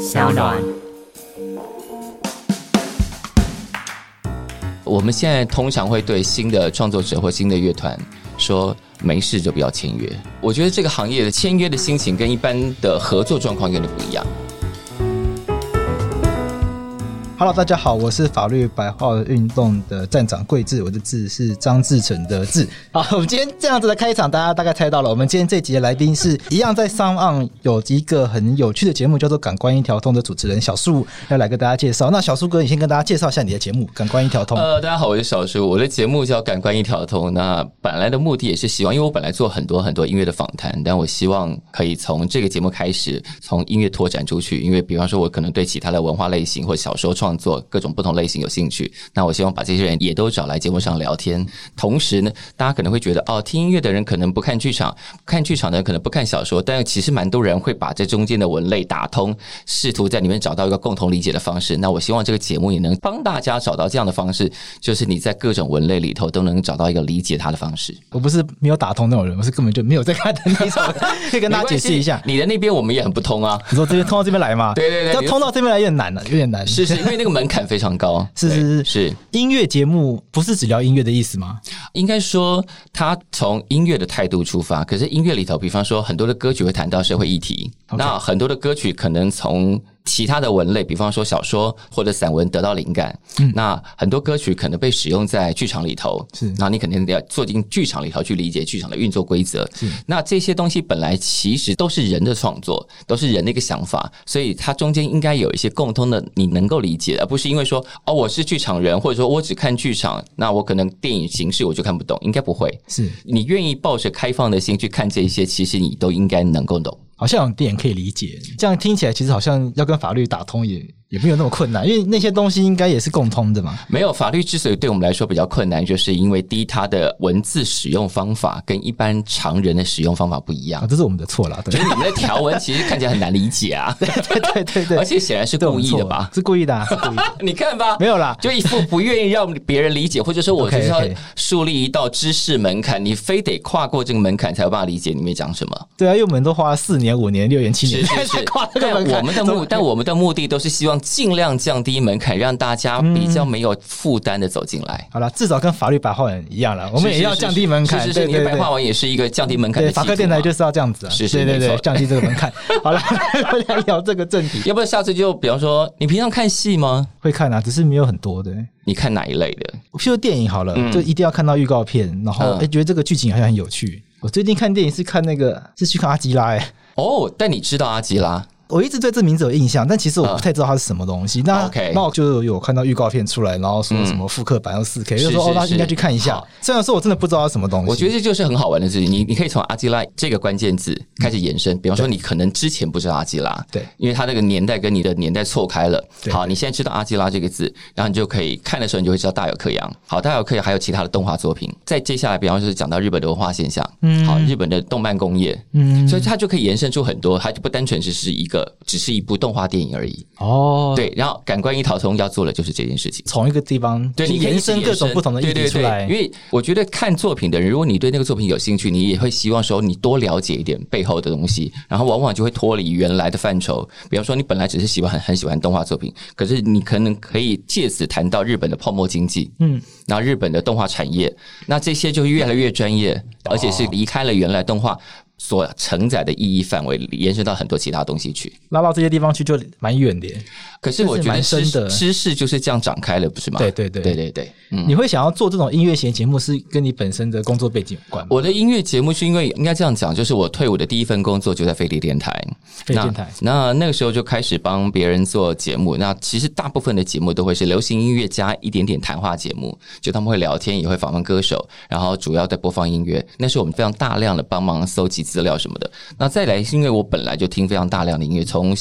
小暖。我们现在通常会对新的创作者或新的乐团说，没事就不要签约。我觉得这个行业的签约的心情跟一般的合作状况有点不一样。Hello，大家好，我是法律白话运动的站长桂智，我的智是张志成的志。好，我们今天这样子的开场，大家大概猜到了。我们今天这集的来宾是一样在上岸有一个很有趣的节目，叫做《感官一条通》的主持人小树，要来跟大家介绍。那小树哥，你先跟大家介绍一下你的节目《感官一条通》。呃，大家好，我是小树，我的节目叫《感官一条通》。那本来的目的也是希望，因为我本来做很多很多音乐的访谈，但我希望可以从这个节目开始，从音乐拓展出去。因为比方说，我可能对其他的文化类型或小说创作各种不同。类型有兴趣，那我希望把这些人也都找来节目上聊天。同时呢，大家可能会觉得哦，听音乐的人可能不看剧场，看剧场的人可能不看小说，但其实蛮多人会把这中间的文类打通，试图在里面找到一个共同理解的方式。那我希望这个节目也能帮大家找到这样的方式，就是你在各种文类里头都能找到一个理解它的方式。我不是没有打通那种人，我是根本就没有在看的那种。可以跟大家解释一下，你的那边我们也很不通啊。你说这边通到这边来吗？对对对，要通到这边来有点难了，有点难。是是，因为那个门槛非常高。是是是是，音乐节目不是只聊音乐的意思吗？应该说，他从音乐的态度出发。可是音乐里头，比方说很多的歌曲会谈到社会议题.那很多的歌曲可能从。其他的文类，比方说小说或者散文得到灵感，嗯，那很多歌曲可能被使用在剧场里头，是，那你肯定得要坐进剧场里头去理解剧场的运作规则，是。那这些东西本来其实都是人的创作，都是人的一个想法，所以它中间应该有一些共通的，你能够理解，而不是因为说哦，我是剧场人，或者说我只看剧场，那我可能电影形式我就看不懂，应该不会。是你愿意抱着开放的心去看这些，其实你都应该能够懂。好像有点可以理解，这样听起来其实好像要跟法律打通也。也没有那么困难，因为那些东西应该也是共通的嘛。没有，法律之所以对我们来说比较困难，就是因为第一，它的文字使用方法跟一般常人的使用方法不一样。啊，这是我们的错了。对，就是你们的条文其实看起来很难理解啊。对对对对对，而且显然是故意的吧？是故意的，啊，是故意的。你看吧，没有啦，就一副不愿意让别人理解，或者说我就是要树立一道知识门槛，你非得跨过这个门槛才有办法理解里面讲什么。对啊，因为我们都花了四年、五年、六年、七年才跨这个门槛。我们的目，但我们的目的都是希望尽量降。低门槛，让大家比较没有负担的走进来。好了，至少跟法律白话文一样了，我们也要降低门槛。是是是，你的白话文也是一个降低门槛的。法科电台就是要这样子啊，是是，对对对，降低这个门槛。好了，来聊这个正题。要不要下次就比方说，你平常看戏吗？会看啊，只是没有很多的。你看哪一类的？譬如电影好了，就一定要看到预告片，然后哎，觉得这个剧情好像很有趣。我最近看电影是看那个，是去看阿基拉哎。哦，但你知道阿基拉？我一直对这名字有印象，但其实我不太知道它是什么东西。那那我就有看到预告片出来，然后说什么复刻版要四 K，就说哦，那应该去看一下。虽然说我真的不知道它什么东西，我觉得这就是很好玩的事情。你你可以从阿基拉这个关键字开始延伸，比方说你可能之前不知道阿基拉，对，因为它那个年代跟你的年代错开了。好，你现在知道阿基拉这个字，然后你就可以看的时候，你就会知道大有克洋。好，大有克洋还有其他的动画作品。再接下来，比方说是讲到日本的文化现象，嗯，好，日本的动漫工业，嗯，所以它就可以延伸出很多，它就不单纯只是一个，只是一部。动画电影而已哦，对，然后感官一条通要做的就是这件事情，从一个地方对你延伸各种不同的议题出来。因为我觉得看作品的人，如果你对那个作品有兴趣，你也会希望说你多了解一点背后的东西，然后往往就会脱离原来的范畴。比方说，你本来只是喜欢很很喜欢动画作品，可是你可能可以借此谈到日本的泡沫经济，嗯，然后日本的动画产业，那这些就越来越专业，而且是离开了原来动画。所承载的意义范围延伸到很多其他东西去，拉到这些地方去就蛮远的。可是我觉得知知识就是这样展开了，不是吗？对对对对对对。嗯，你会想要做这种音乐型节目，是跟你本身的工作背景有关吗？我的音乐节目是因为应该这样讲，就是我退伍的第一份工作就在飞碟电台。飞碟电台。那那个时候就开始帮别人做节目。那其实大部分的节目都会是流行音乐加一点点谈话节目，就他们会聊天，也会访问歌手，然后主要在播放音乐。那是我们非常大量的帮忙搜集资料什么的。那再来是因为我本来就听非常大量的音乐，从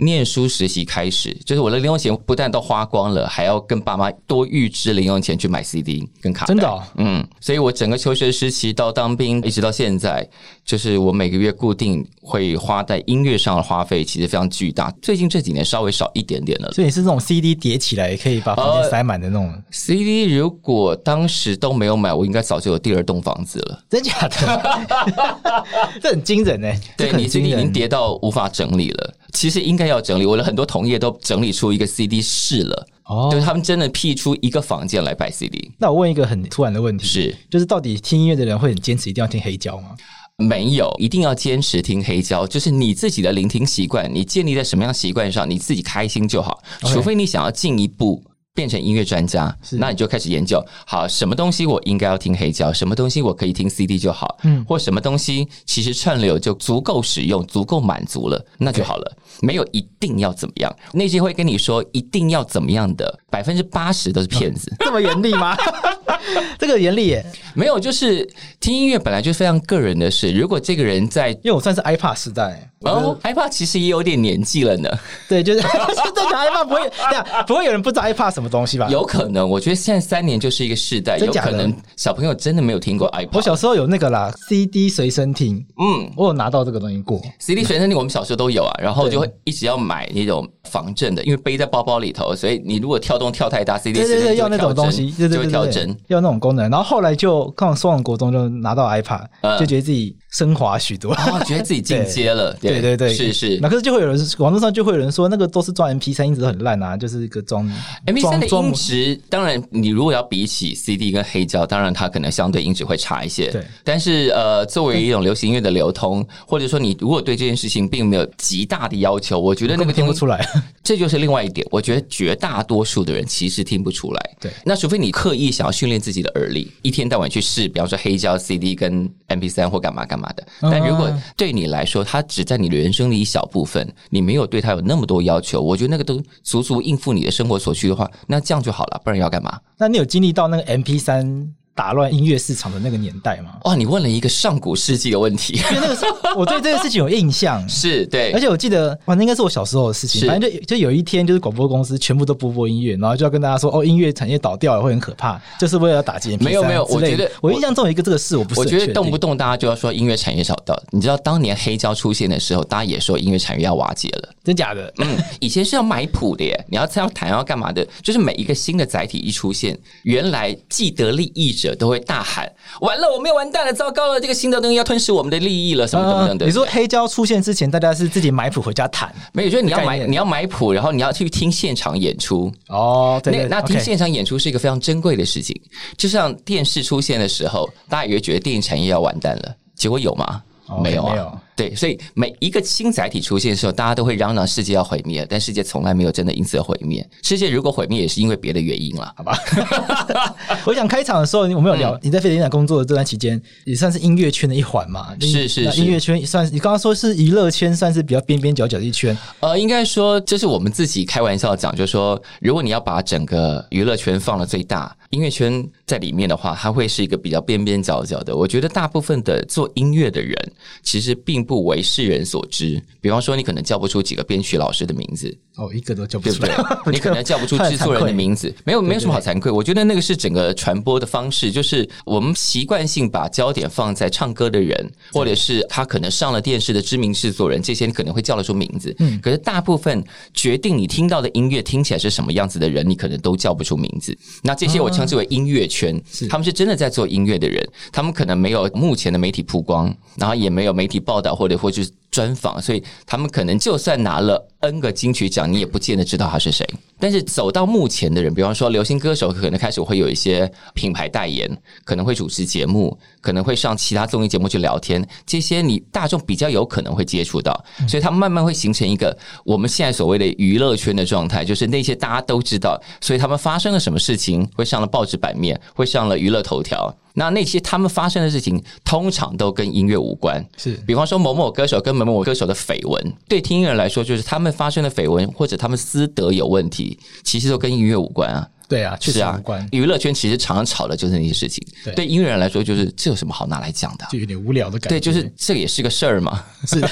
念书实习开始，就是我的零用钱不但都花光了，还要跟爸妈多预支零用钱去买 CD 跟卡。真的哦？嗯，所以我整个求学时期到当兵一直到现在，就是我每个月固定会花在音乐上的花费，其实非常巨大。最近这几年稍微少一点点了。所以你是那种 CD 叠起来可以把房间塞满的那种、呃、CD。如果当时都没有买，我应该早就有第二栋房子了。真假的？这很惊人哎！对，你 CD 已经叠到无法整理了。其实应该要整理。我的很多同业都整理出一个 CD 室了，哦，就是他们真的辟出一个房间来摆 CD。那我问一个很突然的问题，是，就是到底听音乐的人会很坚持一定要听黑胶吗？没有，一定要坚持听黑胶，就是你自己的聆听习惯，你建立在什么样习惯上，你自己开心就好。除非你想要进一步变成音乐专家，那你就开始研究，好，什么东西我应该要听黑胶，什么东西我可以听 CD 就好，嗯，或什么东西其实串流就足够使用，足够满足了，那就好了。没有一定要怎么样，那些会跟你说一定要怎么样的，百分之八十都是骗子。这么严厉吗？这个严厉耶，没有，就是听音乐本来就是非常个人的事。如果这个人在，因为我算是 iPad 时代，哦，iPad 其实也有点年纪了呢。对，就是现在讲 iPad 不会这样，不会有人不知道 iPad 什么东西吧？有可能，我觉得现在三年就是一个世代，有可能小朋友真的没有听过 iPad。我小时候有那个啦，CD 随身听，嗯，我有拿到这个东西过。CD 随身听我们小时候都有啊，然后就会一直要买那种防震的，因为背在包包里头，所以你如果跳动跳太大，CD 要那种东西，就会调整，要那种功能，然后。后来就刚上完国中就拿到 iPad，就觉得自己升华许多，嗯哦，觉得自己进阶了。对对对，是是。那可是就会有人网络上就会有人说，那个都是装 MP3 音质很烂啊，就是一个装 MP 三的音质。当然，你如果要比起 CD 跟黑胶，当然它可能相对音质会差一些。对。但是呃，作为一种流行音乐的流通，或者说你如果对这件事情并没有极大的要求，我觉得那个听不出来。这就是另外一点，我觉得绝大多数的人其实听不出来。对。那除非你刻意想要训练自己的耳力。一天到晚去试，比方说黑胶、CD 跟 MP 三或干嘛干嘛的。但如果对你来说，它只在你的人生的一小部分，你没有对它有那么多要求，我觉得那个都足足应付你的生活所需的话，那这样就好了。不然要干嘛？那你有经历到那个 MP3？打乱音乐市场的那个年代吗？哇，你问了一个上古世纪的问题。因为那个时候我对这个事情有印象，是对，而且我记得，反正应该是我小时候的事情。反正就就有一天，就是广播公司全部都不播音乐，然后就要跟大家说，哦，音乐产业倒掉了，会很可怕，就是为了要打击。没有没有，我觉得我印象中有一个这个事，我不是。我觉得动不动大家就要说音乐产业倒掉。你知道当年黑胶出现的时候，大家也说音乐产业要瓦解了，真假的？嗯，以前是要买谱的耶，你要要弹要干嘛的？就是每一个新的载体一出现，原来既得利益者都会大喊。完了，我们要完蛋了！糟糕了，这个新的东西要吞噬我们的利益了，什么等等的。你说黑胶出现之前，大家是自己买谱回家弹？没有，就是你要买，你要买谱，然后你要去听现场演出。哦，对，对，那那听现场演出是一个非常珍贵的事情。就像电视出现的时候，大家也会觉得电影产业要完蛋了，结果有吗？没有啊。对，所以每一个新载体出现的时候，大家都会嚷嚷世界要毁灭，但世界从来没有真的因此而毁灭。世界如果毁灭，也是因为别的原因了，好吧？我想开场的时候，我们有聊、嗯、你在飞碟电台工作的这段期间，也算是音乐圈的一环嘛？是是是，音乐圈算是你刚刚说是娱乐圈，算是比较边边角角的一圈。呃，应该说这是我们自己开玩笑讲，就是说，如果你要把整个娱乐圈放到最大，音乐圈在里面的话，它会是一个比较边边角角的。我觉得大部分的做音乐的人，其实并不为世人所知，比方说你可能叫不出几个编曲老师的名字哦，一个都叫不出来，对不对？你可能叫不出制作人的名字，没有没有什么好惭愧。我觉得那个是整个传播的方式，就是我们习惯性把焦点放在唱歌的人，或者是他可能上了电视的知名制作人，这些你可能会叫得出名字。嗯，可是大部分决定你听到的音乐听起来是什么样子的人，你可能都叫不出名字。那这些我称之为音乐圈，他们是真的在做音乐的人，他们可能没有目前的媒体曝光，然后也没有媒体报道，或者或者是。专访，所以他们可能就算拿了 N 个金曲奖，你也不见得知道他是谁。但是走到目前的人，比方说流行歌手，可能开始会有一些品牌代言，可能会主持节目，可能会上其他综艺节目去聊天，这些你大众比较有可能会接触到，所以他们慢慢会形成一个我们现在所谓的娱乐圈的状态，就是那些大家都知道，所以他们发生了什么事情，会上了报纸版面，会上了娱乐头条。那那些他们发生的事情，通常都跟音乐无关。是，比方说某某歌手跟某某歌手的绯闻，对听音乐人来说，就是他们发生的绯闻或者他们私德有问题，其实都跟音乐无关啊。对啊，确实无关。娱乐圈其实常常吵的就是那些事情。对，对音乐人来说，就是这有什么好拿来讲的？就有点无聊的感觉。对，就是这个也是个事儿嘛。是 的。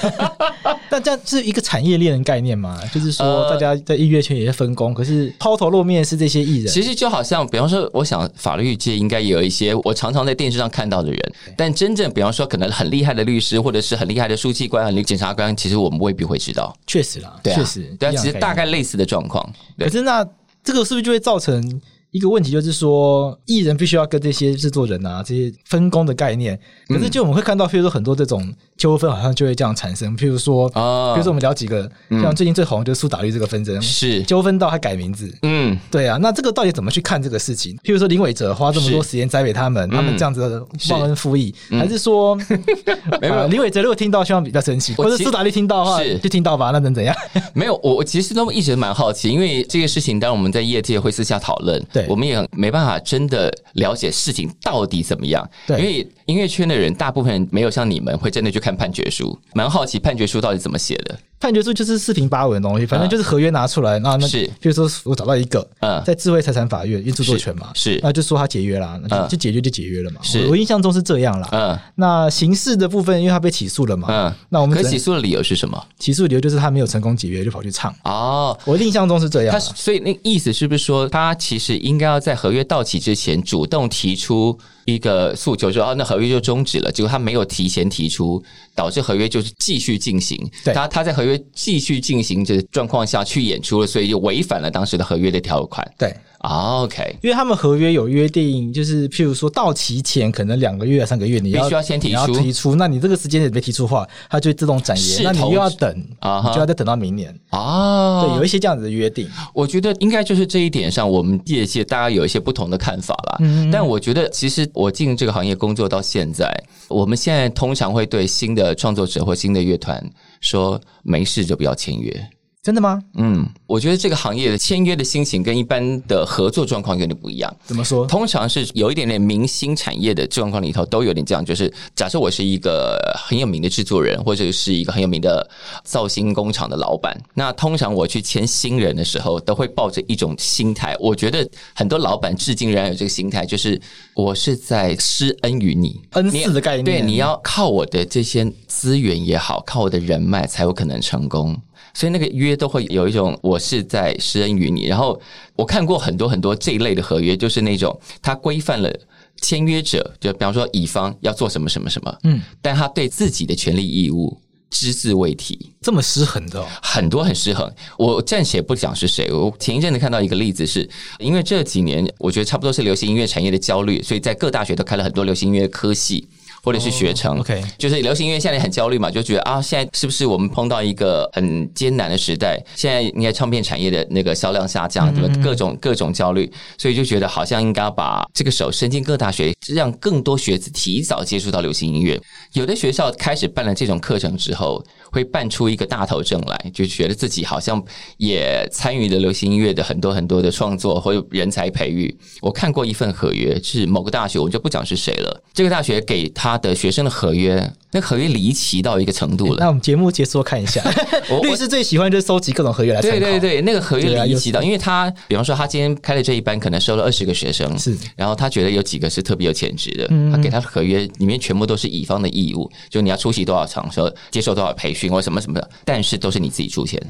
但这样是一个产业链的概念嘛？就是说，大家在音乐圈也是分工，可是抛头露面是这些艺人。其实就好像，比方说，我想法律界应该也有一些我常常在电视上看到的人，但真正比方说，可能很厉害的律师，或者是很厉害的书记官、检察官，其实我们未必会知道。确实啦，对啊，确实，对啊，其实大概类似的状况。可是那这个是不是就会造成？一个问题就是说，艺人必须要跟这些制作人啊这些分工的概念。可是，就我们会看到，比如说很多这种纠纷好像就会这样产生。譬如说，哦比如说我们聊几个，像最近最红就是苏打绿这个纷争，是纠纷到还改名字。嗯，对啊，那这个到底怎么去看这个事情？譬如说林伟哲花这么多时间栽培他们，他们这样子的忘恩负义，还是说，没有林伟哲如果听到希望比较生气，或者苏打绿听到的话就听到吧，那能怎样？没有，我我其实都一直蛮好奇，因为这个事情，当然我们在业界会私下讨论，对，我们也没办法真的了解事情到底怎么样，对，因为音乐圈的人大部分没有像你们会真的去看判决书，蛮好奇判决书到底怎么写的。判决书就是四平八稳的东西，反正就是合约拿出来，那那是，比如说我找到一个，嗯，在智慧财产法院，因为著作权嘛，是，那就说他解约啦，那就就解约就解约了嘛，是。我印象中是这样啦，嗯，那刑事的部分，因为他被起诉了嘛，嗯，那我们可起诉的理由是什么？起诉理由就是他没有成功解约，就跑去唱，哦，我印象中是这样，他所以那意思是不是说，他其实应该要在合约到期之前主动提出一个诉求，说啊，那合约就终止了，结果他没有提前提出，导致合约就是继续进行，对，他他在合约继续进行的状况下去演出了，所以就违反了当时的合约的条款。对，OK，因为他们合约有约定，就是譬如说到期前可能两个月、三个月，你要必须要先提出提出，那你这个时间点没提出的话，它就自动展延，那你又要等啊，就要再等到明年啊。对，有一些这样子的约定，我觉得应该就是这一点上，我们业界大家有一些不同的看法啦。嗯，但我觉得其实我进这个行业工作到现在，我们现在通常会对新的创作者或新的乐团。说没事就不要签约。真的吗？嗯，我觉得这个行业的签约的心情跟一般的合作状况有点不一样。怎么说？通常是有一点点明星产业的状况里头都有点这样，就是假设我是一个很有名的制作人，或者是一个很有名的造星工厂的老板，那通常我去签新人的时候，都会抱着一种心态。我觉得很多老板至今仍然有这个心态，就是我是在施恩于你，恩赐的概念。对，你要靠我的这些资源也好，靠我的人脉才有可能成功。所以那个约都会有一种我是在施恩于你，然后我看过很多很多这一类的合约，就是那种它规范了签约者，就比方说乙方要做什么什么什么，嗯，但他对自己的权利义务只字未提，这么失衡的，哦，很多很失衡。我暂且不讲是谁，我前一阵子看到一个例子是，是因为这几年我觉得差不多是流行音乐产业的焦虑，所以在各大学都开了很多流行音乐科系。或者是学成、oh,，OK，就是流行音乐现在很焦虑嘛，就觉得啊，现在是不是我们碰到一个很艰难的时代？现在应该唱片产业的那个销量下降，对吧各种各种焦虑，所以就觉得好像应该把这个手伸进各大学，让更多学子提早接触到流行音乐。有的学校开始办了这种课程之后，会办出一个大头症来，就觉得自己好像也参与了流行音乐的很多很多的创作或者人才培育。我看过一份合约，是某个大学，我就不讲是谁了。这个大学给他。的学生的合约，那合约离奇到一个程度了。那我们节目结束看一下，律师最喜欢就是收集各种合约来参考。对对对，那个合约离奇到，因为他比方说他今天开的这一班可能收了二十个学生，是，然后他觉得有几个是特别有潜质的，他给他的合约里面全部都是乙方的义务，就你要出席多少场，说接受多少培训或什么什么的，但是都是你自己出钱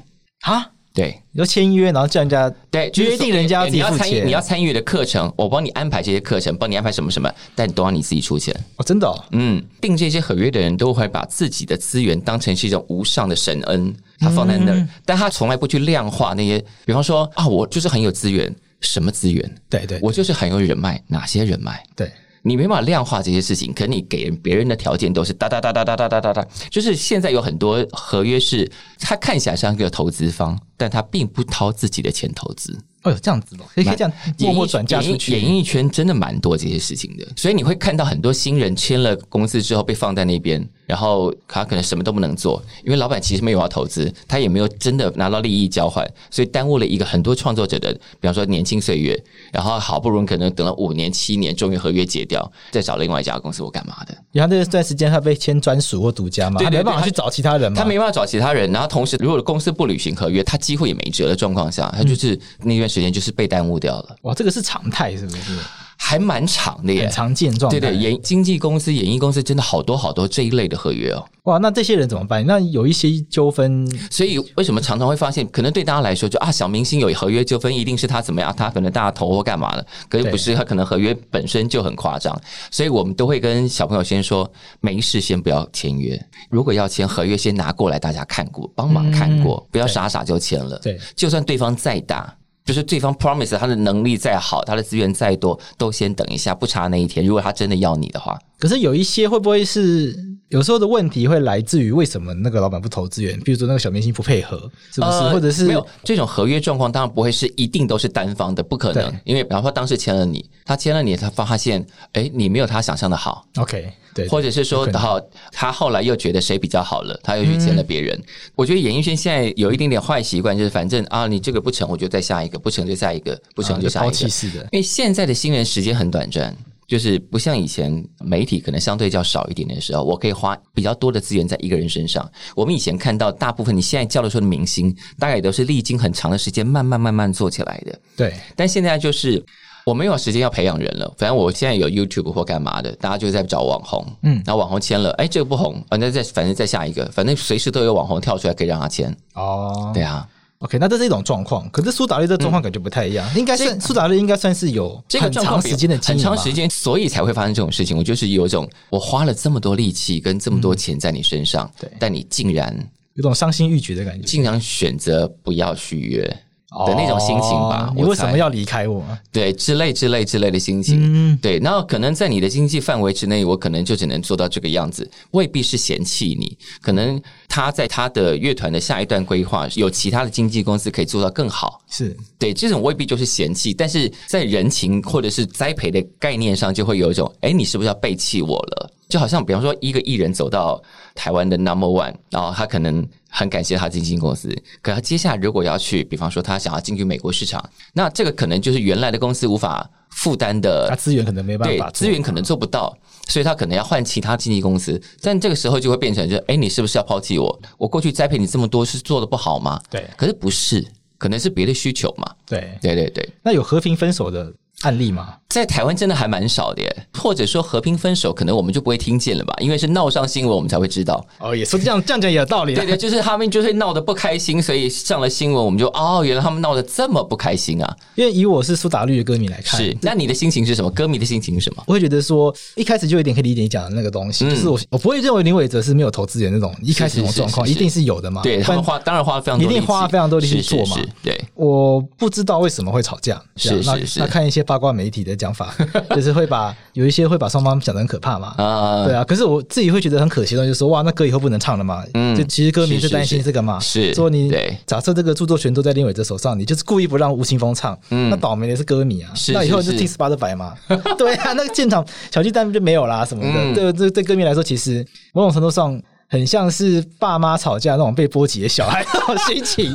啊。对，你说签约，然后叫人家对约定人家你要参与你要参与的课程，我帮你安排这些课程，帮你安排什么什么，但都要你自己出钱。哦，真的，哦，嗯，订这些合约的人都会把自己的资源当成是一种无上的神恩，他放在那儿，嗯、但他从来不去量化那些，比方说啊，我就是很有资源，什么资源？对对，我就是很有人脉，哪些人脉？对。你没办法量化这些事情，可你给人别人的条件都是哒哒哒哒哒哒哒哒哒，就是现在有很多合约是，他看起来像一个投资方，但他并不掏自己的钱投资。哦，这样子哦？可以这样默默转嫁出去。演艺圈真的蛮多这些事情的，所以你会看到很多新人签了公司之后被放在那边，然后他可能什么都不能做，因为老板其实没有要投资，他也没有真的拿到利益交换，所以耽误了一个很多创作者的，比方说年轻岁月，然后好不容易可能等了五年七年，终于合约解掉，再找另外一家公司，我干嘛的？然后这段时间他被签专属或独家嘛，对对对，他没办法去找其他人嘛，他没办法找其他人，然后同时如果公司不履行合约，他几乎也没辙的状况下，他就是那段时间就是被耽误。掉了哇，这个是常态，是不是？还蛮长的耶，很常见状态。对对，演经纪公司、演艺公司真的好多好多这一类的合约哦。哇，那这些人怎么办？那有一些纠纷，所以为什么常常会发现，可能对大家来说就，就啊，小明星有合约纠纷，一定是他怎么样？他可能大头或干嘛的？可是不是，他可能合约本身就很夸张。所以我们都会跟小朋友先说，没事先不要签约。如果要签合约，先拿过来大家看过，帮忙看过，嗯、不要傻傻就签了。对，就算对方再大。就是对方 promise 他的能力再好，他的资源再多，都先等一下，不差那一天。如果他真的要你的话，可是有一些会不会是有时候的问题会来自于为什么那个老板不投资源？比如说那个小明星不配合，是不是？呃、或者是没有这种合约状况，当然不会是一定都是单方的，不可能。因为比方说当时签了你，他签了你，他发现哎，你没有他想象的好。OK，对，或者是说，然后他后来又觉得谁比较好了，他又去签了别人。嗯、我觉得演艺圈现在有一点点坏习惯，就是反正啊，你这个不成，我就再下一个；不成就下一个，不成就下一个。因为现在的新人时间很短暂。就是不像以前媒体可能相对较少一点的时候，我可以花比较多的资源在一个人身上。我们以前看到大部分你现在叫得出的明星，大概也都是历经很长的时间慢慢慢慢做起来的。对，但现在就是我没有时间要培养人了。反正我现在有 YouTube 或干嘛的，大家就在找网红，嗯，然后网红签了，哎，这个不红，反正再反正再下一个，反正随时都有网红跳出来可以让他签。哦，对啊。OK，那这是一种状况，可是苏打绿这状况感觉不太一样，嗯、应该算苏打绿应该算是有很长时间的很长时间，所以才会发生这种事情。我就是有一种，我花了这么多力气跟这么多钱在你身上，嗯、对，但你竟然有种伤心欲绝的感觉，竟然选择不要续约。的那种心情吧，你为什么要离开我？对，之类之类之类的心情。嗯，对。然后可能在你的经济范围之内，我可能就只能做到这个样子，未必是嫌弃你。可能他在他的乐团的下一段规划，有其他的经纪公司可以做到更好。是对，这种未必就是嫌弃，但是在人情或者是栽培的概念上，就会有一种，哎，你是不是要背弃我了？就好像比方说，一个艺人走到台湾的 Number One，然后他可能很感谢他经纪公司，可他接下来如果要去，比方说他想要进军美国市场，那这个可能就是原来的公司无法负担的，他资源可能没办法，对，资源可能做不到，所以他可能要换其他经纪公司。但这个时候就会变成，就哎，你是不是要抛弃我？我过去栽培你这么多，是做的不好吗？对，可是不是，可能是别的需求嘛。对，对对对。那有和平分手的案例吗？在台湾真的还蛮少的耶，或者说和平分手，可能我们就不会听见了吧？因为是闹上新闻，我们才会知道。哦，也说这样这样讲也有道理。对对，就是他们就是闹得不开心，所以上了新闻，我们就哦，原来他们闹得这么不开心啊！因为以我是苏打绿的歌迷来看，是那你的心情是什么？歌迷的心情是什么？我会觉得说，一开始就有点可以理解你讲的那个东西，嗯、就是我我不会认为林伟哲是没有投资人那种一开始那种状况，一定是有的嘛。对，他们花当然花非常多，一定花非常多力气做嘛。对，我不知道为什么会吵架，是是是。那看一些八卦媒体的讲法。就是会把有一些会把双方讲得很可怕嘛，啊，对啊。可是我自己会觉得很可惜的，就是说哇，那歌以后不能唱了嘛。嗯，就其实歌迷是担心这个嘛，是说你假设这个著作权都在林伟哲手上，你就是故意不让吴青峰唱，嗯，那倒霉的是歌迷啊。那以后就听 Spotify 嘛。对啊，那个现场小巨蛋就没有啦什么的。对，这对歌迷来说，其实某种程度上。很像是爸妈吵架那种被波及的小孩那种心情，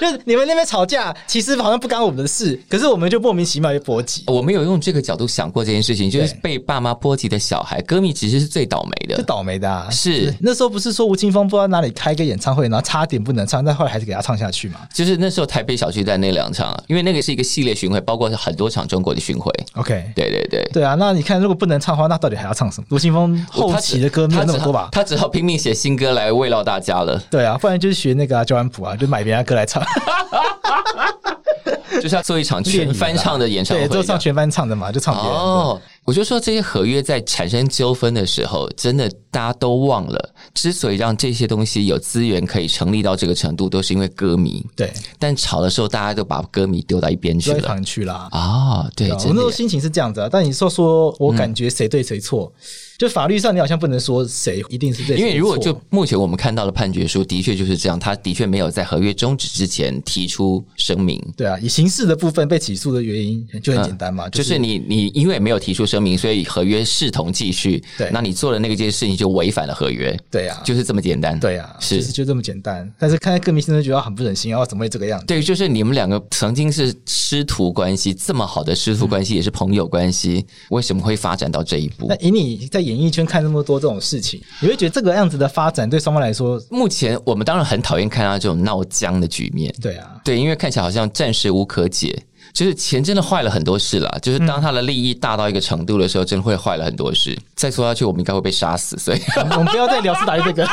就是你们那边吵架，其实好像不干我们的事，可是我们就莫名其妙被波及。我没有用这个角度想过这件事情，就是被爸妈波及的小孩，歌迷其实是最倒霉的，最倒霉的啊！是那时候不是说吴青峰不知道哪里开个演唱会，然后差点不能唱，但后来还是给他唱下去嘛？就是那时候台北小巨蛋那两场，因为那个是一个系列巡回，包括很多场中国的巡回。OK，对对对，对啊，那你看如果不能唱的话，那到底还要唱什么？吴青峰后期的歌没有那么多吧？他只好拼命写新歌来。慰劳大家了，对啊，不然就是学那个焦安普啊，就买别人歌来唱，就是要做一场全翻唱的演唱会，对，做唱全翻唱的嘛，就唱别人。哦，我就说这些合约在产生纠纷的时候，真的大家都忘了，之所以让这些东西有资源可以成立到这个程度，都是因为歌迷。对，但吵的时候，大家都把歌迷丢到一边去了，去了啊。对，我那时候心情是这样子啊。但你说说我感觉谁对谁错？就法律上，你好像不能说谁一定是对，因为如果就目前我们看到的判决书，的确就是这样，他的确没有在合约终止之前提出声明。对啊，以刑事的部分被起诉的原因就很简单嘛，就是、就是你你因为没有提出声明，所以合约视同继续。对，那你做的那个件事情就违反了合约。对啊，就是这么简单。对啊，是就这么简单。但是看在歌迷现在觉得很不忍心啊，怎么会这个样子？对，就是你们两个曾经是师徒关系，这么好的师徒关系，也是朋友关系，嗯、为什么会发展到这一步？那以你在演艺圈看那么多这种事情，你会觉得这个样子的发展对双方来说，目前我们当然很讨厌看到这种闹僵的局面。对啊，对，因为看起来好像暂时无可解。就是钱真的坏了很多事了，就是当他的利益大到一个程度的时候，真的会坏了很多事。再说下去，我们应该会被杀死。所以，我们不要再聊苏打绿这个，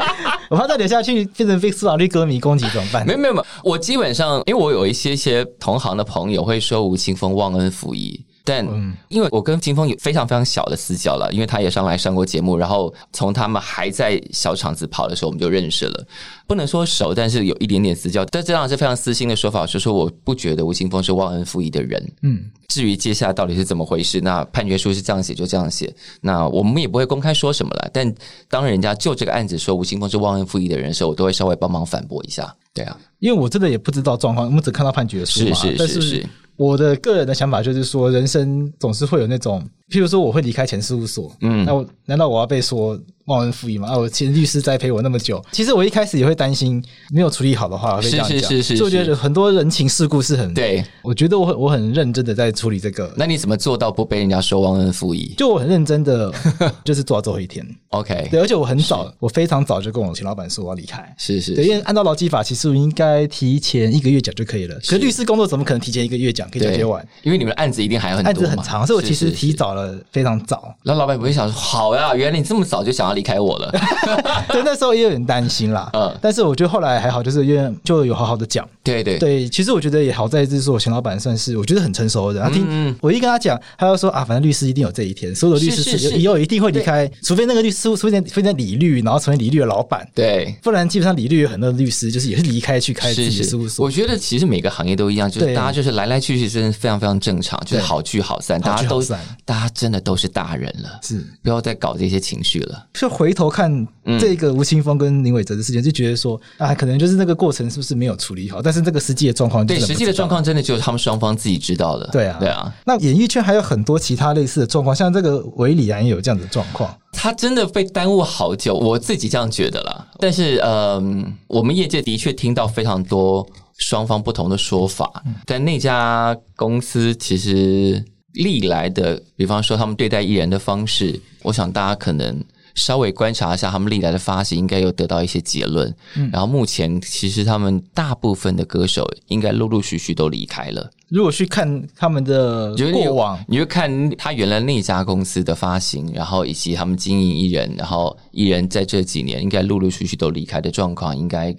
我怕再聊下去变成被苏打绿歌迷攻击怎么办？没有没有没有，我基本上因为我有一些些同行的朋友会说吴青峰忘恩负义。但因为我跟金峰有非常非常小的私交了，因为他也上来上过节目，然后从他们还在小厂子跑的时候，我们就认识了。不能说熟，但是有一点点私交。但这当然是非常私心的说法，就是说我不觉得吴青峰是忘恩负义的人。嗯，至于接下来到底是怎么回事，那判决书是这样写就这样写，那我们也不会公开说什么了。但当人家就这个案子说吴青峰是忘恩负义的人的时候，我都会稍微帮忙反驳一下。对啊，因为我真的也不知道状况，我们只看到判决书嘛。是是是是。但是我的个人的想法就是说，人生总是会有那种，譬如说我会离开前事务所，嗯，那我难道我要被说忘恩负义嘛？啊，我前律师栽培我那么久，其实我一开始也会担心没有处理好的话会这样讲，是是是是，所以我觉得很多人情世故是很对，我觉得我很我很认真的在处理这个。那你怎么做到不被人家说忘恩负义？就我很认真的，就是做到最后一天。OK，对，而且我很早，我非常早就跟我前老板说我要离开，是是，对，因为按照劳基法，其实我应该提前一个月讲就可以了。可是律师工作怎么可能提前一个月讲可以解决完？因为你们的案子一定还有很多，案子很长，所以我其实提早了非常早。然后老板不会想说，好呀，原来你这么早就想要离开我了。对，那时候也有点担心啦。嗯，但是我觉得后来还好，就是因为就有好好的讲。对对对，其实我觉得也好在就是说我前老板算是我觉得很成熟的人。他听我一跟他讲，他就说啊，反正律师一定有这一天，所有的律师是以后一定会离开，除非那个律师出现出现理律，然后成为理律的老板。对，不然基本上理律有很多律师就是也是离开去开自己的事务所。我觉得其实每个行业都一样，就是大家就是来来去去，真的非常非常正常，就是好聚好散，大家都大家真的都是大人了，是不要再搞这些情绪了。就回头看这个吴青峰跟林伟哲的事情，就觉得说啊，可能就是那个过程是不是没有处理好？但是这个实际的状况，对实际的状况，真的就是他们双方自己知道的。对啊，对啊。那演艺圈还有很多其他类似的状况，像这个韦礼安也有这样的状况。他真的被耽误好久，我自己这样觉得啦。但是，嗯，我们业界的确听到非常多双方不同的说法。但那家公司其实历来的，比方说他们对待艺人的方式，我想大家可能。稍微观察一下他们历来的发行，应该有得到一些结论。嗯，然后目前其实他们大部分的歌手应该陆陆续续都离开了。如果去看他们的过往，你就看他原来那家公司的发行，然后以及他们经营艺人，然后艺人在这几年应该陆陆续续都离开的状况，应该。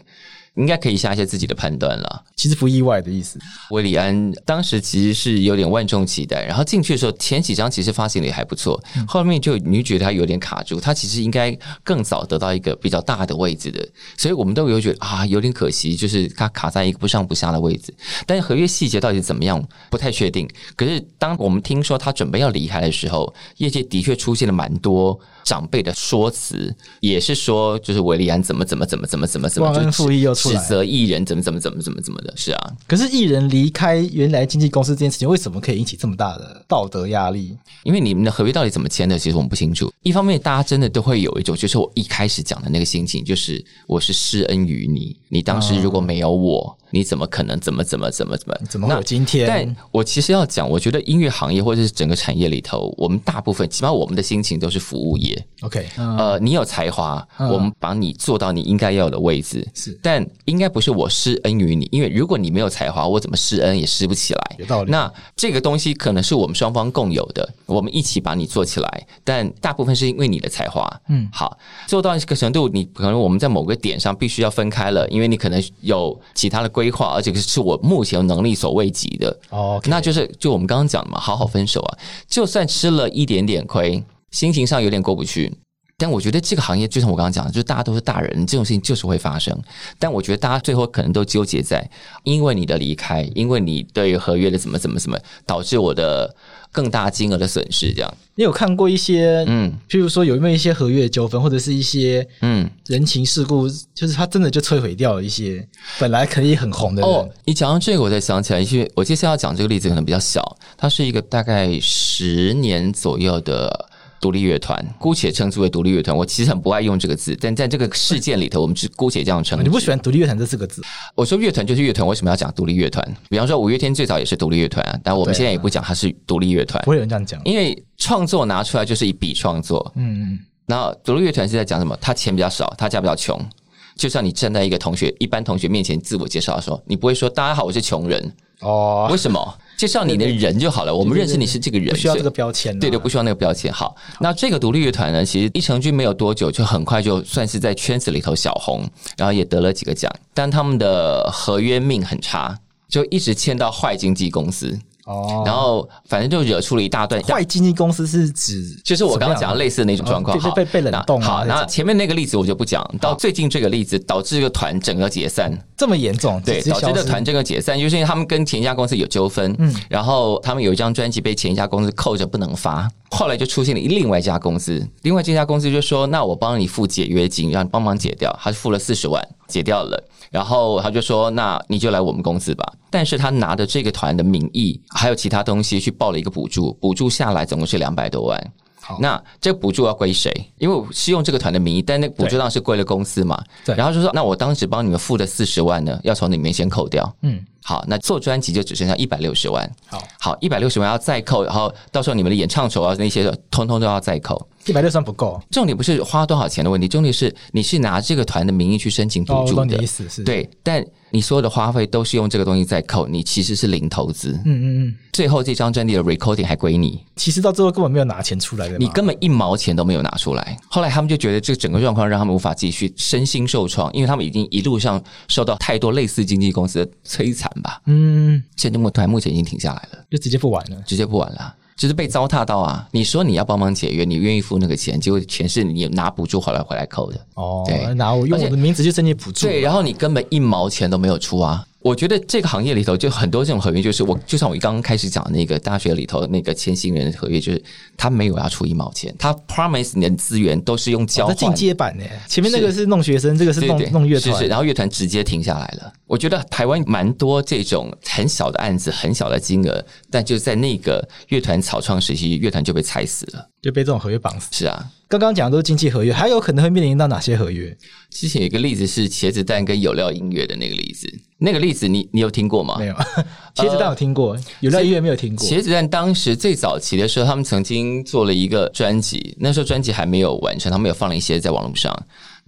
应该可以下一些自己的判断了。其实不意外的意思。韦里安当时其实是有点万众期待，然后进去的时候前几张其实发行的也还不错，后面就你觉得他有点卡住，他其实应该更早得到一个比较大的位置的，所以我们都有觉得啊有点可惜，就是他卡在一个不上不下的位置。但是合约细节到底怎么样不太确定。可是当我们听说他准备要离开的时候，业界的确出现了蛮多。长辈的说辞也是说，就是韦利安怎么怎么怎么怎么怎么怎么就指责艺人怎么怎么怎么怎么怎么的，是啊。可是艺人离开原来经纪公司这件事情，为什么可以引起这么大的道德压力？因为你们的合约到底怎么签的，其实我们不清楚。一方面，大家真的都会有一种，就是我一开始讲的那个心情，就是我是施恩于你，你当时如果没有我。你怎么可能怎么怎么怎么怎么怎么会有今天？但我其实要讲，我觉得音乐行业或者是整个产业里头，我们大部分起码我们的心情都是服务业。OK，呃，你有才华，我们把你做到你应该要有的位置。是，但应该不是我施恩于你，因为如果你没有才华，我怎么施恩也施不起来。有道理。那这个东西可能是我们双方共有的，我们一起把你做起来。但大部分是因为你的才华。嗯，好，做到一个程度，你可能我们在某个点上必须要分开了，因为你可能有其他的规划，而且是我目前能力所未及的。哦，Okay. 那就是就我们刚刚讲的嘛，好好分手啊。就算吃了一点点亏，心情上有点过不去，但我觉得这个行业就像我刚刚讲的，就是大家都是大人，这种事情就是会发生。但我觉得大家最后可能都纠结在，因为你的离开，因为你对合约的怎么怎么怎么，导致我的。更大金额的损失，这样你有看过一些，嗯，譬如说有没有一些合约纠纷，或者是一些，嗯，人情世故，就是他真的就摧毁掉了一些本来可以很红的人。哦，你讲到这个，我才想起来，因为我接下来要讲这个例子可能比较小，它是一个大概十年左右的。独立乐团，姑且称之为独立乐团。我其实很不爱用这个字，但在这个事件里头，我们是姑且这样称。你不喜欢“独立乐团”这四个字？我说乐团就是乐团，为什么要讲独立乐团？比方说五月天最早也是独立乐团啊，但我们现在也不讲它是独立乐团。不会有人这样讲，因为创作拿出来就是一笔创作。嗯嗯。然后独立乐团是在讲什么？他钱比较少，他家比较穷。就像你站在一个同学、一般同学面前自我介绍的时候，你不会说“大家好，我是穷人”。哦，为什么？介绍你的人就好了，我们认识你是这个人，不需要这个标签。对对，不需要那个标签。好，那这个独立乐团呢，其实一成军没有多久，就很快就算是在圈子里头小红，然后也得了几个奖。但他们的合约命很差，就一直签到坏经纪公司。哦，然后反正就惹出了一大段坏经纪公司是指，就是我刚刚讲的类似的那种状况，哦、被被被冷冻。好，那前面那个例子我就不讲，到最近这个例子导致这个团整个解散，这么严重？对，导致这个团整个解散，就是因为他们跟前一家公司有纠纷，嗯，然后他们有一张专辑被前一家公司扣着不能发，后来就出现了另外一家公司，另外这家公司就说，那我帮你付解约金，让你帮忙解掉，他付了四十万，解掉了。然后他就说：“那你就来我们公司吧。”但是他拿着这个团的名义，还有其他东西去报了一个补助，补助下来总共是两百多万。好，那这个补助要归谁？因为我是用这个团的名义，但那个补助当然是归了公司嘛。对。然后就说：“那我当时帮你们付的四十万呢，要从里面先扣掉。”嗯。好，那做专辑就只剩下一百六十万。好，好，一百六十万要再扣，然后到时候你们的演唱酬啊那些的，通通都要再扣。一百六十万不够。重点不是花多少钱的问题，重点是你是拿这个团的名义去申请补助的。意思是？对，但你所有的花费都是用这个东西在扣，你其实是零投资。嗯嗯嗯。最后这张专辑的 recording 还归你。其实到最后根本没有拿钱出来的。你根本一毛钱都没有拿出来。后来他们就觉得这整个状况让他们无法继续，身心受创，因为他们已经一路上受到太多类似经纪公司的摧残吧。嗯。现在木团目前已经停下来了，就直接不玩了，直接不玩了，就是被糟蹋到啊！你说你要帮忙解约，你愿意付那个钱，结果钱是你拿补助回来回来扣的哦。对，拿我用我的名字去申请补助，对，然后你根本一毛钱都没有出啊。我觉得这个行业里头就很多这种合约，就是我就像我刚刚开始讲的那个大学里头那个签新人的合约，就是他没有要出一毛钱，他 promise 你的资源都是用交换。进阶版呢，前面那个是弄学生，这个是弄弄乐团，然后乐团直接停下来了。我觉得台湾蛮多这种很小的案子，很小的金额，但就在那个乐团草创时期，乐团就被踩死了，就被这种合约绑死。是啊。刚刚讲的都是经济合约，还有可能会面临到哪些合约？之前有一个例子是茄子蛋跟有料音乐的那个例子，那个例子你你有听过吗？没有，茄子蛋有听过，呃、有料音乐没有听过。茄子蛋当时最早期的时候，他们曾经做了一个专辑，那时候专辑还没有完成，他们有放了一些在网络上。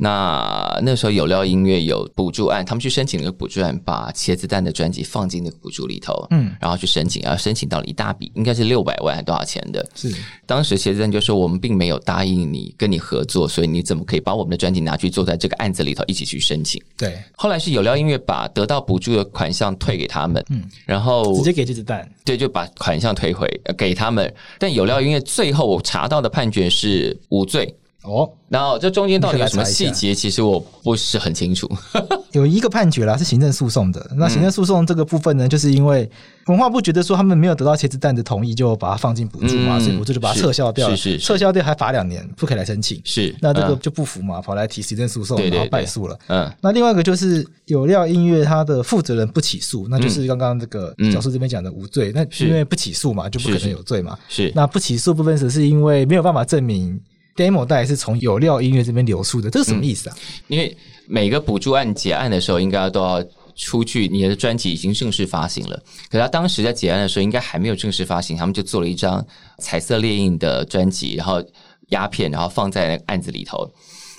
那那时候有料音乐有补助案，他们去申请了个补助案，把茄子蛋的专辑放进那个补助里头，嗯，然后去申请，然后申请到了一大笔，应该是六百万还多少钱的？是。当时茄子蛋就说：“我们并没有答应你跟你合作，所以你怎么可以把我们的专辑拿去做在这个案子里头一起去申请？”对。后来是有料音乐把得到补助的款项退给他们，嗯，然后直接给茄子蛋，对，就把款项退回给他们。但有料音乐最后我查到的判决是无罪。哦，然后这中间到底有什么细节？其实我不是很清楚。有一个判决啦，是行政诉讼的。那行政诉讼这个部分呢，就是因为文化部觉得说他们没有得到茄子蛋的同意，就把它放进补助嘛，嗯、所以补助就把它撤销掉了。是是，撤销掉还罚两年，不可以来申请。是，那这个就不服嘛，跑来提行政诉讼，然后败诉了。嗯，那另外一个就是有料音乐它的负责人不起诉，那就是刚刚这个教授这边讲的无罪。那因为不起诉嘛，就不可能有罪嘛。是，那不起诉部分只是因为没有办法证明。Demo 带是从有料音乐这边流出的，这是什么意思啊？嗯、因为每个补助案结案的时候，应该都要出具你的专辑已经正式发行了。可他当时在结案的时候，应该还没有正式发行，他们就做了一张彩色列印的专辑，然后压片，然后放在那个案子里头。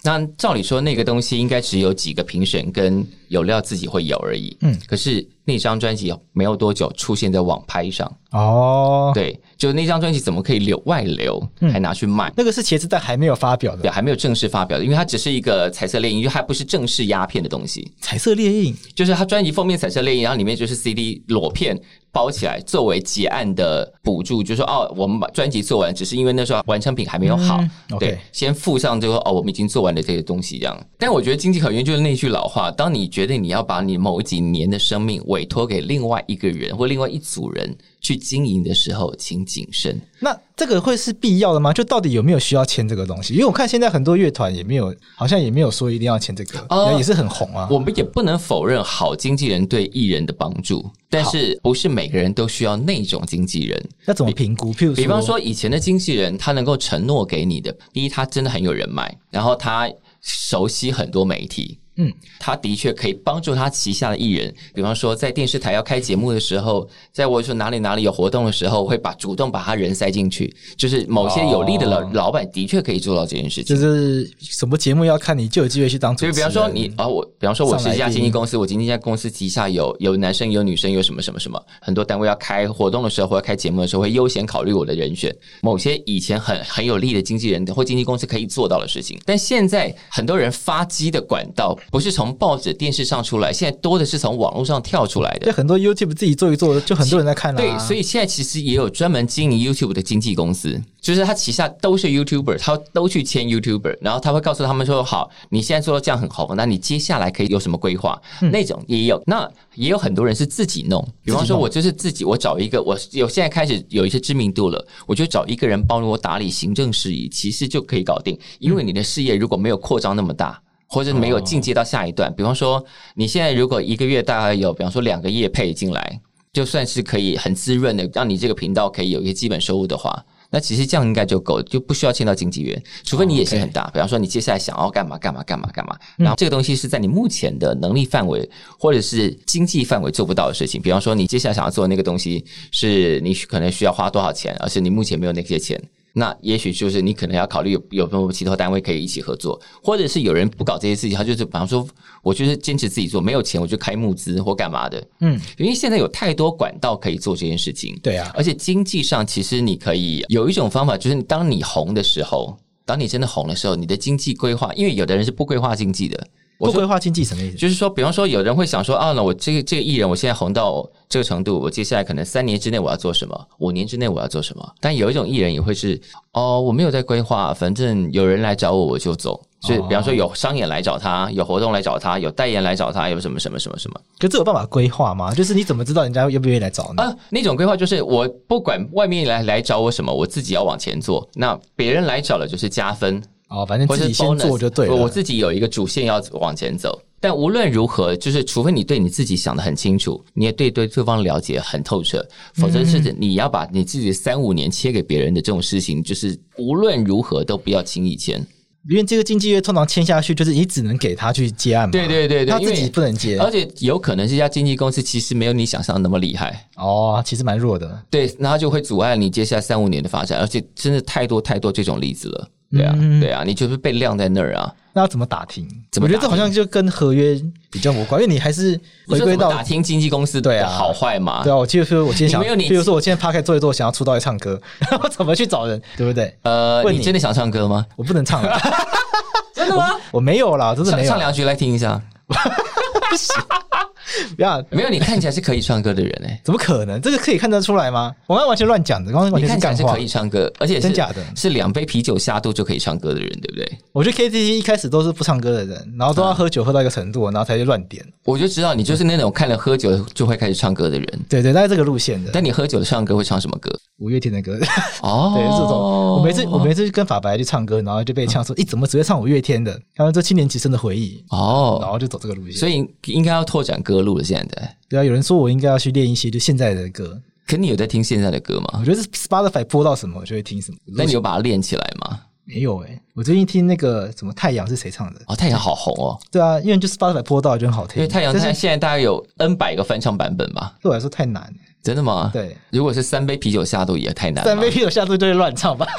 那照理说，那个东西应该只有几个评审跟有料自己会有而已。嗯，可是那张专辑没有多久出现在网拍上。哦，对，就那张专辑怎么可以流外流，还拿去卖？嗯，那个是茄子蛋还没有发表的，对，还没有正式发表的，因为它只是一个彩色列印，就还不是正式鸦片的东西。彩色猎印就是它专辑封面彩色猎印，然后里面就是 CD 裸片。包起来作为结案的补助，就是说哦，我们把专辑做完，只是因为那时候完成品还没有好，嗯、对.先附上这个哦，我们已经做完了这些东西这样。但我觉得经济考验就是那句老话，当你觉得你要把你某几年的生命委托给另外一个人或另外一组人。去经营的时候，请谨慎。那这个会是必要的吗？就到底有没有需要签这个东西？因为我看现在很多乐团也没有，好像也没有说一定要签这个，呃、也是很红啊。我们也不能否认好经纪人对艺人的帮助，但是不是每个人都需要那种经纪人。那怎么评估？譬如说，比方说以前的经纪人，他能够承诺给你的，第一，他真的很有人脉，然后他熟悉很多媒体。嗯，他的确可以帮助他旗下的艺人，比方说在电视台要开节目的时候，在我说哪里哪里有活动的时候，会把主动把他人塞进去，就是某些有利的老老板的确可以做到这件事情。就是什么节目要看你就有机会去当主持人。就比方说你啊，我比方说我是一家经纪公司，我今天家公司旗下有有男生有女生有什么什么什么，很多单位要开活动的时候或者开节目的时候会优先考虑我的人选。某些以前很很有利的经纪人或经纪公司可以做到的事情，但现在很多人发机的管道。不是从报纸、电视上出来，现在多的是从网络上跳出来的。对，很多 YouTube 自己做一做，就很多人在看了、啊。对，所以现在其实也有专门经营 YouTube 的经纪公司，就是他旗下都是 YouTuber，他都去签 YouTuber，然后他会告诉他们说：“好，你现在做到这样很红，那你接下来可以有什么规划？”嗯、那种也有，那也有很多人是自己弄。比方说，我就是自己，我找一个，我有现在开始有一些知名度了，我就找一个人帮我打理行政事宜，其实就可以搞定。因为你的事业如果没有扩张那么大，或者没有进阶到下一段，比方说你现在如果一个月大概有，比方说两个月配进来，就算是可以很滋润的，让你这个频道可以有一些基本收入的话。那其实这样应该就够，就不需要签到经纪人，除非你野心很大。Oh. 比方说，你接下来想要干嘛干嘛干嘛干嘛，然后这个东西是在你目前的能力范围或者是经济范围做不到的事情。比方说，你接下来想要做的那个东西，是你可能需要花多少钱，而且你目前没有那些钱。那也许就是你可能要考虑有有没有其他单位可以一起合作，或者是有人不搞这些事情，他就是比方说，我就是坚持自己做，没有钱我就开募资或干嘛的。嗯，因为现在有太多管道可以做这件事情。对啊，而且经济上其实你可以有一种方法，就是当你红的时候，当你真的红的时候，你的经济规划，因为有的人是不规划经济的。不规划经济什么意思？就是说，比方说，有人会想说啊，那我这个这个艺人，我现在红到这个程度，我接下来可能三年之内我要做什么，五年之内我要做什么。但有一种艺人也会是哦，我没有在规划，反正有人来找我我就走。所以，比方说有商演来找他，有活动来找他，有代言来找他，有什么什么什么什么。可这有办法规划吗？就是你怎么知道人家愿不愿意来找你啊？那种规划就是我不管外面来来找我什么，我自己要往前做。那别人来找了就是加分。哦，反正自己先做就对了。我自己有一个主线要往前走，但无论如何，就是除非你对你自己想得很清楚，你也对对对方了解很透彻，否则是你要把你自己三五年切给别人的这种事情，就是无论如何都不要轻易签，因为这个经纪约通常签下去，就是你只能给他去接案嘛。对对对对，他自己不能接，而且有可能这家经纪公司其实没有你想象的那么厉害哦，其实蛮弱的。对，那他就会阻碍你接下来三五年的发展，而且真的太多太多这种例子了。对啊，对啊，你就是被晾在那儿啊。那要怎么打听？怎么？我觉得这好像就跟合约比较无关，因为你还是回归到打听经纪公司对啊好坏嘛。对啊，我记得说，我今天想，没有你比如说我今天趴开做一做，想要出道来唱歌，我怎么去找人？对不对？呃，你真的想唱歌吗？我不能唱了，真的吗？我没有啦，真的没有。唱两句来听一下。不要，没有，你看起来是可以唱歌的人哎，怎么可能？这个可以看得出来吗？我刚刚完全乱讲的，刚刚完全是干话。你看起来是可以唱歌，而且真假的，是两杯啤酒下肚就可以唱歌的人，对不对？我觉得 KTV 一开始都是不唱歌的人，然后都要喝酒喝到一个程度，然后才去乱点。我就知道你就是那种看了喝酒就会开始唱歌的人。对对，大概这个路线的。但你喝酒唱歌会唱什么歌？五月天的歌。哦，对，这种我每次我每次跟法白去唱歌，然后就被呛说：“咦，怎么只会唱五月天的？”他们这七年级生的回忆哦，然后就走这个路线。所以应该要拓展歌路了，现在。对啊，有人说我应该要去练一些就现在的歌。可你有在听现在的歌吗？我觉得是 Spotify 播到什么，我就会听什么。那你有把它练起来吗？没有诶、欸，我最近听那个什么太阳是谁唱的？哦，太阳好红哦。对啊，因为就是 Spotify 播到就很好听。因为太阳现在现在大概有 N 百个翻唱版本吧。对我来说太难。真的吗？对，如果是三杯啤酒下肚也太难。三杯啤酒下肚就会乱唱吧。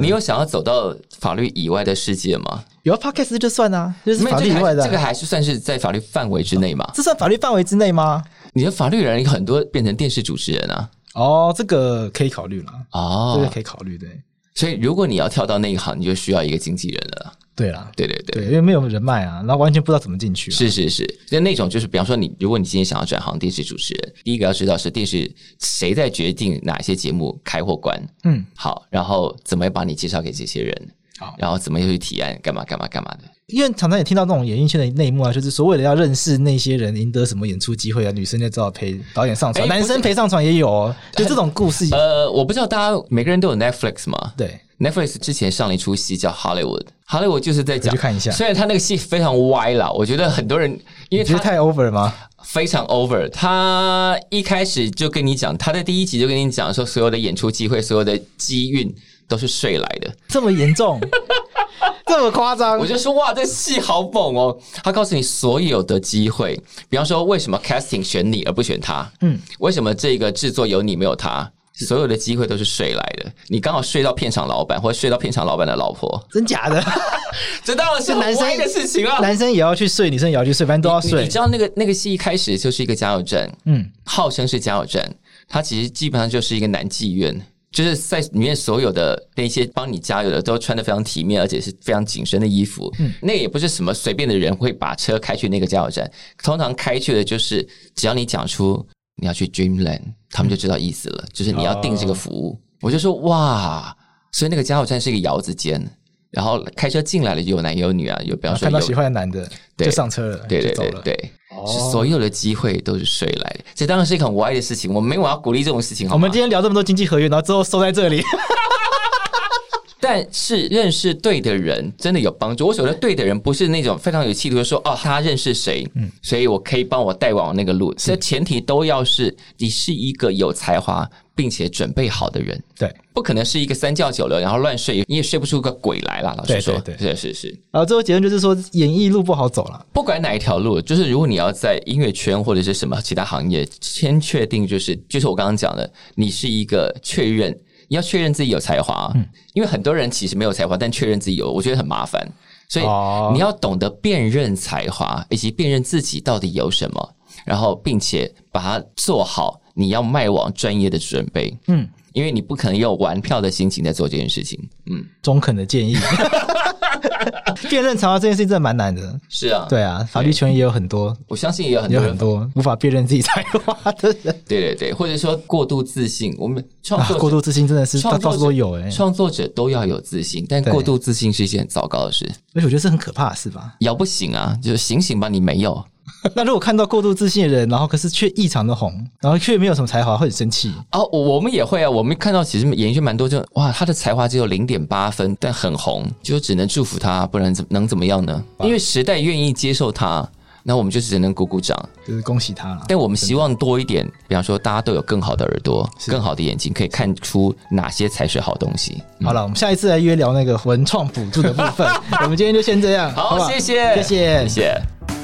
你有想要走到法律以外的世界吗？有啊，Podcast 就算啊，就是法律以外的，这个还是算是在法律范围之内嘛？这算法律范围之内吗？你的法律人有很多变成电视主持人啊。哦，这个可以考虑了。哦，这个可以考虑，对。所以如果你要跳到那一行，你就需要一个经纪人了。对啦，对对对，因为没有人脉啊，然后完全不知道怎么进去。是是是，就那种就是，比方说你，如果你今天想要转行电视主持人，第一个要知道是电视谁在决定哪些节目开或关。嗯，好，然后怎么把你介绍给这些人？好，然后怎么又去提案，干嘛干嘛干嘛的？因为常常也听到那种演艺圈的内幕啊，就是所谓的要认识那些人，赢得什么演出机会啊，女生就知道陪导演上床，男生陪上床也有哦，就这种故事。呃，我不知道大家每个人都有 Netflix 吗？对。Netflix 之前上了一出戏叫《Hollywood》，Hollywood 就是在讲，去看一下。虽然他那个戏非常歪啦，我觉得很多人因为他太 over 吗？非常 over。他一开始就跟你讲，他在第一集就跟你讲说，所有的演出机会、所有的机运都是睡来的，这么严重，这么夸张？我就说哇，这戏好猛哦！他告诉你所有的机会，比方说为什么 casting 选你而不选他？嗯，为什么这个制作有你没有他？所有的机会都是睡来的，你刚好睡到片场老板，或者睡到片场老板的老婆，真假的？这当然是 男生的事情啊，男生也要去睡，女生也要去睡，反正都要睡。你，你知道那个那个戏一开始就是一个加油站，嗯，号称是加油站，它其实基本上就是一个男妓院，就是在里面所有的那些帮你加油的都穿的非常体面，而且是非常紧身的衣服。嗯，那也不是什么随便的人会把车开去那个加油站，通常开去的就是只要你讲出你要去 Dreamland，他们就知道意思了，嗯、就是你要订这个服务。哦、我就说哇，所以那个加油站是一个窑子间，然后开车进来了有男有女啊，有比方说看到喜欢的男的就上车了，对对对对。是所有的机会都是谁来的？这当然是一个很歪的事情。我们没有要鼓励这种事情。我们今天聊这么多经济合约，然后最后收在这里。但是认识对的人真的有帮助。我说的对的人不是那种非常有企图说哦，他认识谁，嗯，所以我可以帮我带往那个路。这前提都要是你是一个有才华并且准备好的人。对，不可能是一个三教九流然后乱睡，你也睡不出个鬼来了。老实说，对，对，对，是是是。然后最后结论就是说，演艺路不好走了。不管哪一条路，就是如果你要在音乐圈或者是什么其他行业，先确定就是就是我刚刚讲的，你是一个确认。你要确认自己有才华，嗯，因为很多人其实没有才华，但确认自己有，我觉得很麻烦。所以你要懂得辨认才华，以及辨认自己到底有什么，然后并且把它做好，你要迈往专业的准备。嗯，因为你不可能用玩票的心情在做这件事情。嗯，中肯的建议。辨认才华这件事情真的蛮难的。是啊，对啊，法律圈也有很多，我相信也有很多有很多无法辨认自己才华的人。对对对，或者说过度自信，我们创作、啊、过度自信真的是到处都有哎、欸。创作者都要有自信，但过度自信是一件很糟糕的事。而且我觉得是很可怕的事吧？摇不行啊，就是醒醒吧，你没有。那如果看到过度自信的人，然后可是却异常的红，然后却没有什么才华，会很生气哦。我们也会啊，我们看到其实演艺圈蛮多就，就哇，他的才华只有零点八分，但很红，就只能祝福他，不然怎能怎么样呢？因为时代愿意接受他，那我们就只能鼓鼓掌，就是恭喜他了。但我们希望多一点，比方说大家都有更好的耳朵、更好的眼睛，可以看出哪些才是好东西。好了，我们下一次来约聊那个文创补助的部分。我们今天就先这样，好，好谢谢，谢谢，谢谢。